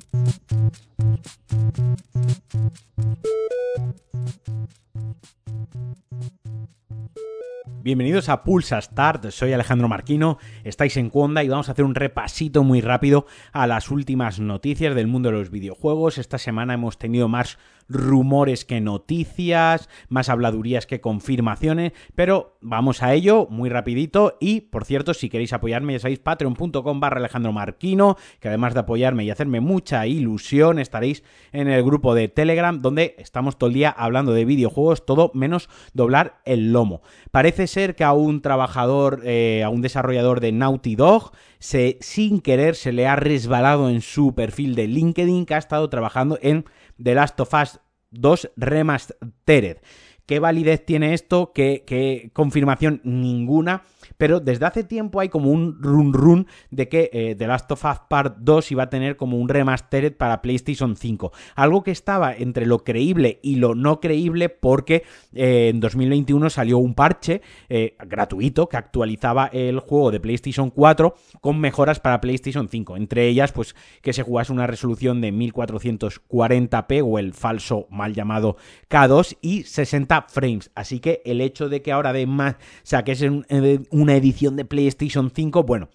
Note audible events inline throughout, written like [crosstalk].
Thank you. Bienvenidos a Pulsa Start, soy Alejandro Marquino, estáis en Cuonda y vamos a hacer un repasito muy rápido a las últimas noticias del mundo de los videojuegos. Esta semana hemos tenido más rumores que noticias, más habladurías que confirmaciones, pero vamos a ello muy rapidito y, por cierto, si queréis apoyarme ya sabéis patreon.com barra Alejandro Marquino, que además de apoyarme y hacerme mucha ilusión, estaréis en el grupo de Telegram donde estamos todo el día hablando de videojuegos, todo menos doblar el lomo. Parece ser que a un trabajador, eh, a un desarrollador de Naughty Dog, se, sin querer se le ha resbalado en su perfil de LinkedIn que ha estado trabajando en The Last of Us 2 Remastered. ¿Qué validez tiene esto? ¿Qué, ¿Qué, confirmación? Ninguna pero desde hace tiempo hay como un run run de que eh, The Last of Us Part 2 iba a tener como un remastered para PlayStation 5. Algo que estaba entre lo creíble y lo no creíble porque eh, en 2021 salió un parche eh, gratuito que actualizaba el juego de PlayStation 4 con mejoras para PlayStation 5. Entre ellas, pues que se jugase una resolución de 1440p o el falso mal llamado K2 y 60 frames. Así que el hecho de que ahora además saques un, un una edición de PlayStation 5, bueno,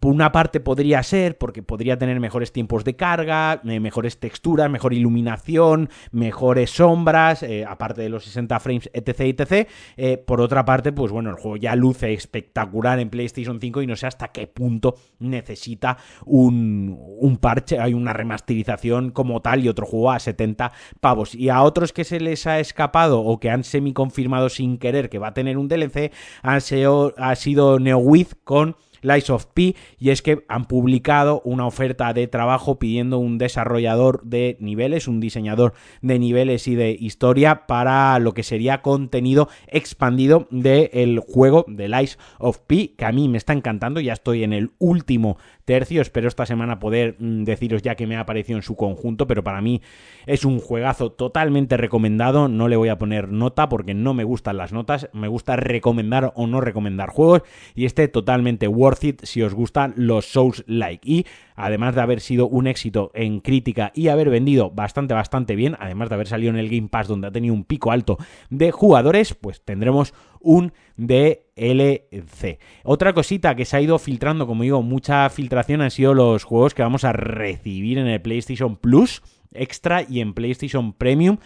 por una parte podría ser porque podría tener mejores tiempos de carga, eh, mejores texturas, mejor iluminación, mejores sombras, eh, aparte de los 60 frames, etc, etc. Eh, por otra parte, pues bueno, el juego ya luce espectacular en PlayStation 5 y no sé hasta qué punto necesita un, un parche, hay una remasterización como tal y otro juego a 70 pavos. Y a otros que se les ha escapado o que han semi confirmado sin querer que va a tener un DLC, ha sido, ha sido NeoWiz con Lies of P y es que han publicado una oferta de trabajo pidiendo un desarrollador de niveles, un diseñador de niveles y de historia para lo que sería contenido expandido del juego de Lies of P, que a mí me está encantando, ya estoy en el último tercio, espero esta semana poder mm, deciros ya que me ha aparecido en su conjunto, pero para mí es un juegazo totalmente recomendado, no le voy a poner nota porque no me gustan las notas, me gusta recomendar o no recomendar juegos y este totalmente worth si os gustan los Souls like y además de haber sido un éxito en crítica y haber vendido bastante bastante bien, además de haber salido en el Game Pass donde ha tenido un pico alto de jugadores, pues tendremos un DLC. Otra cosita que se ha ido filtrando, como digo, mucha filtración han sido los juegos que vamos a recibir en el PlayStation Plus Extra y en PlayStation Premium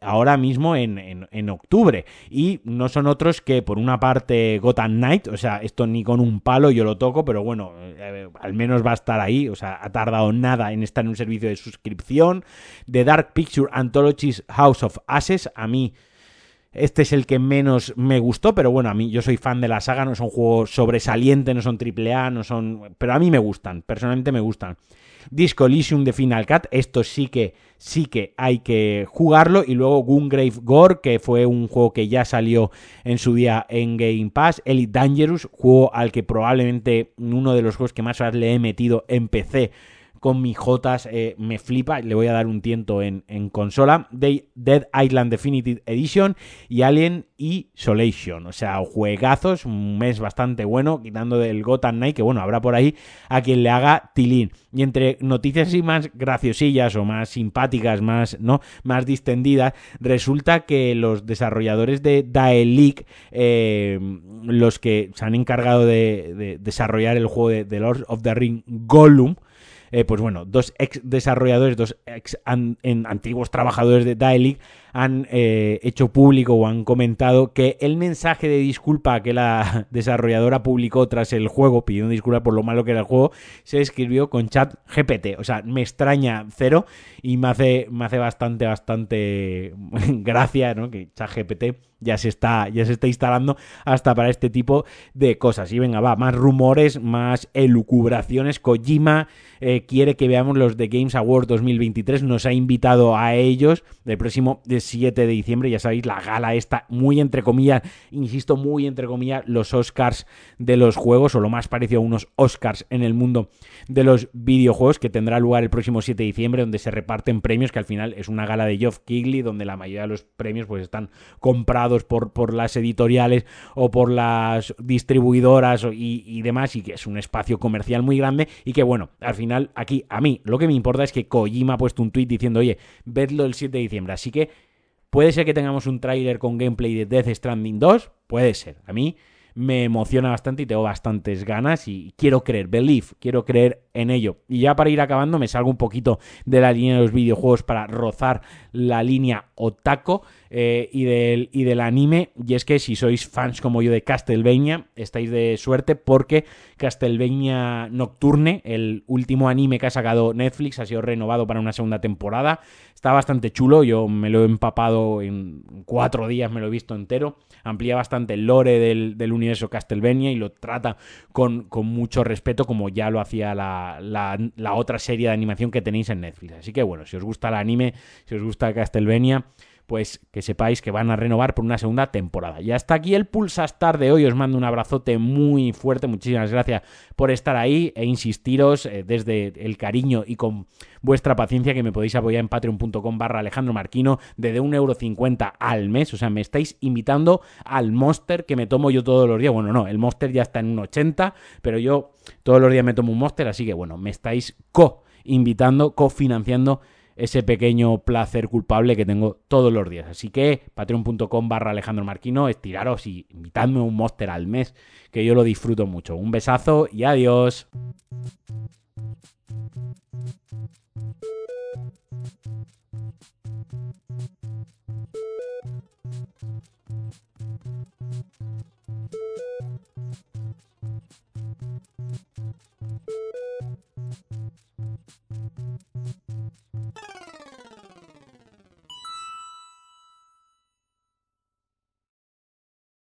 ahora mismo en, en, octubre. Y no son otros que, por una parte, Gotham Knight, o sea, esto ni con un palo yo lo toco, pero bueno, eh, al menos va a estar ahí, o sea, ha tardado nada en estar en un servicio de suscripción. The Dark Picture Anthologies House of Ashes, a mí este es el que menos me gustó, pero bueno, a mí yo soy fan de la saga, no son juegos sobresalientes, no son triple A, no son... Pero a mí me gustan, personalmente me gustan. Disco Elysium de Final Cut, esto sí que sí que hay que jugarlo y luego Gungrave Gore, que fue un juego que ya salió en su día en Game Pass, Elite Dangerous, juego al que probablemente uno de los juegos que más le he metido en PC con mi Jotas eh, me flipa, le voy a dar un tiento en, consola, Dead Island Definitive Edition y Alien Isolation, o sea, juegazos, un mes bastante bueno, quitando del Gotham Knight, que bueno, habrá por ahí a quien le haga tilín. Y entre noticias así más graciosillas o más simpáticas, más, ¿no? más distendidas, resulta que los desarrolladores de Daelic, eh, los que se han encargado de, desarrollar el juego de, de Lord of the Ring Gollum, eh, pues bueno, dos ex desarrolladores, dos ex antiguos trabajadores de Daelic han eh, hecho público o han comentado que el mensaje de disculpa que la [laughs] desarrolladora publicó tras el juego, pidiendo disculpas por lo malo que era el juego, se escribió con chat GPT. O sea, me extraña cero y me hace, me hace bastante, bastante [laughs] gracia, ¿no? Que chat GPT ya se está ya se está instalando hasta para este tipo de cosas y venga va más rumores más elucubraciones Kojima eh, quiere que veamos los de Games Awards 2023 nos ha invitado a ellos el próximo 7 de diciembre, ya sabéis, la gala está muy entre comillas, insisto, muy entre comillas, los Oscars de los juegos, o lo más parecido a unos Oscars en el mundo de los videojuegos, que tendrá lugar el próximo 7 de diciembre, donde se reparten premios, que al final es una gala de Geoff Kigley, donde la mayoría de los premios pues están comprados por, por las editoriales o por las distribuidoras y demás, y que es un espacio comercial muy grande y que bueno, al final aquí a mí lo que me importa es que Kojima ha puesto un tweet diciendo, oye, vedlo el 7 de diciembre, así que puede ser que tengamos un tráiler con gameplay de Death Stranding 2, puede ser, a mí me emociona bastante y tengo bastantes ganas y quiero creer, believe, quiero creer en ello. Y ya para ir acabando me salgo un poquito de la línea de los videojuegos para rozar la línea otaco eh, y, del, y del anime. Y es que si sois fans como yo de Castlevania, estáis de suerte porque Castlevania Nocturne, el último anime que ha sacado Netflix, ha sido renovado para una segunda temporada. Está bastante chulo, yo me lo he empapado en cuatro días, me lo he visto entero. Amplía bastante el lore del, del universo Castlevania y lo trata con, con mucho respeto como ya lo hacía la, la, la, otra serie de animación que tenéis en Netflix. Así que bueno, si os gusta el anime, si os gusta Castlevania, pues que sepáis que van a renovar por una segunda temporada. Y hasta aquí el Pulsastar de hoy. Os mando un abrazote muy fuerte. Muchísimas gracias por estar ahí e insistiros eh, desde el cariño y con vuestra paciencia que me podéis apoyar en patreon.com barra Alejandro Marquino desde 1,50€ al mes. O sea, me estáis invitando al Monster que me tomo yo todos los días. Bueno, no, el Monster ya está en 1,80, pero yo todos los días me tomo un Monster, así que bueno, me estáis co-invitando, cofinanciando ese pequeño placer culpable que tengo todos los días. Así que patreon.com barra Alejandro Marquino, estiraros y invitadme un monster al mes, que yo lo disfruto mucho. Un besazo y adiós.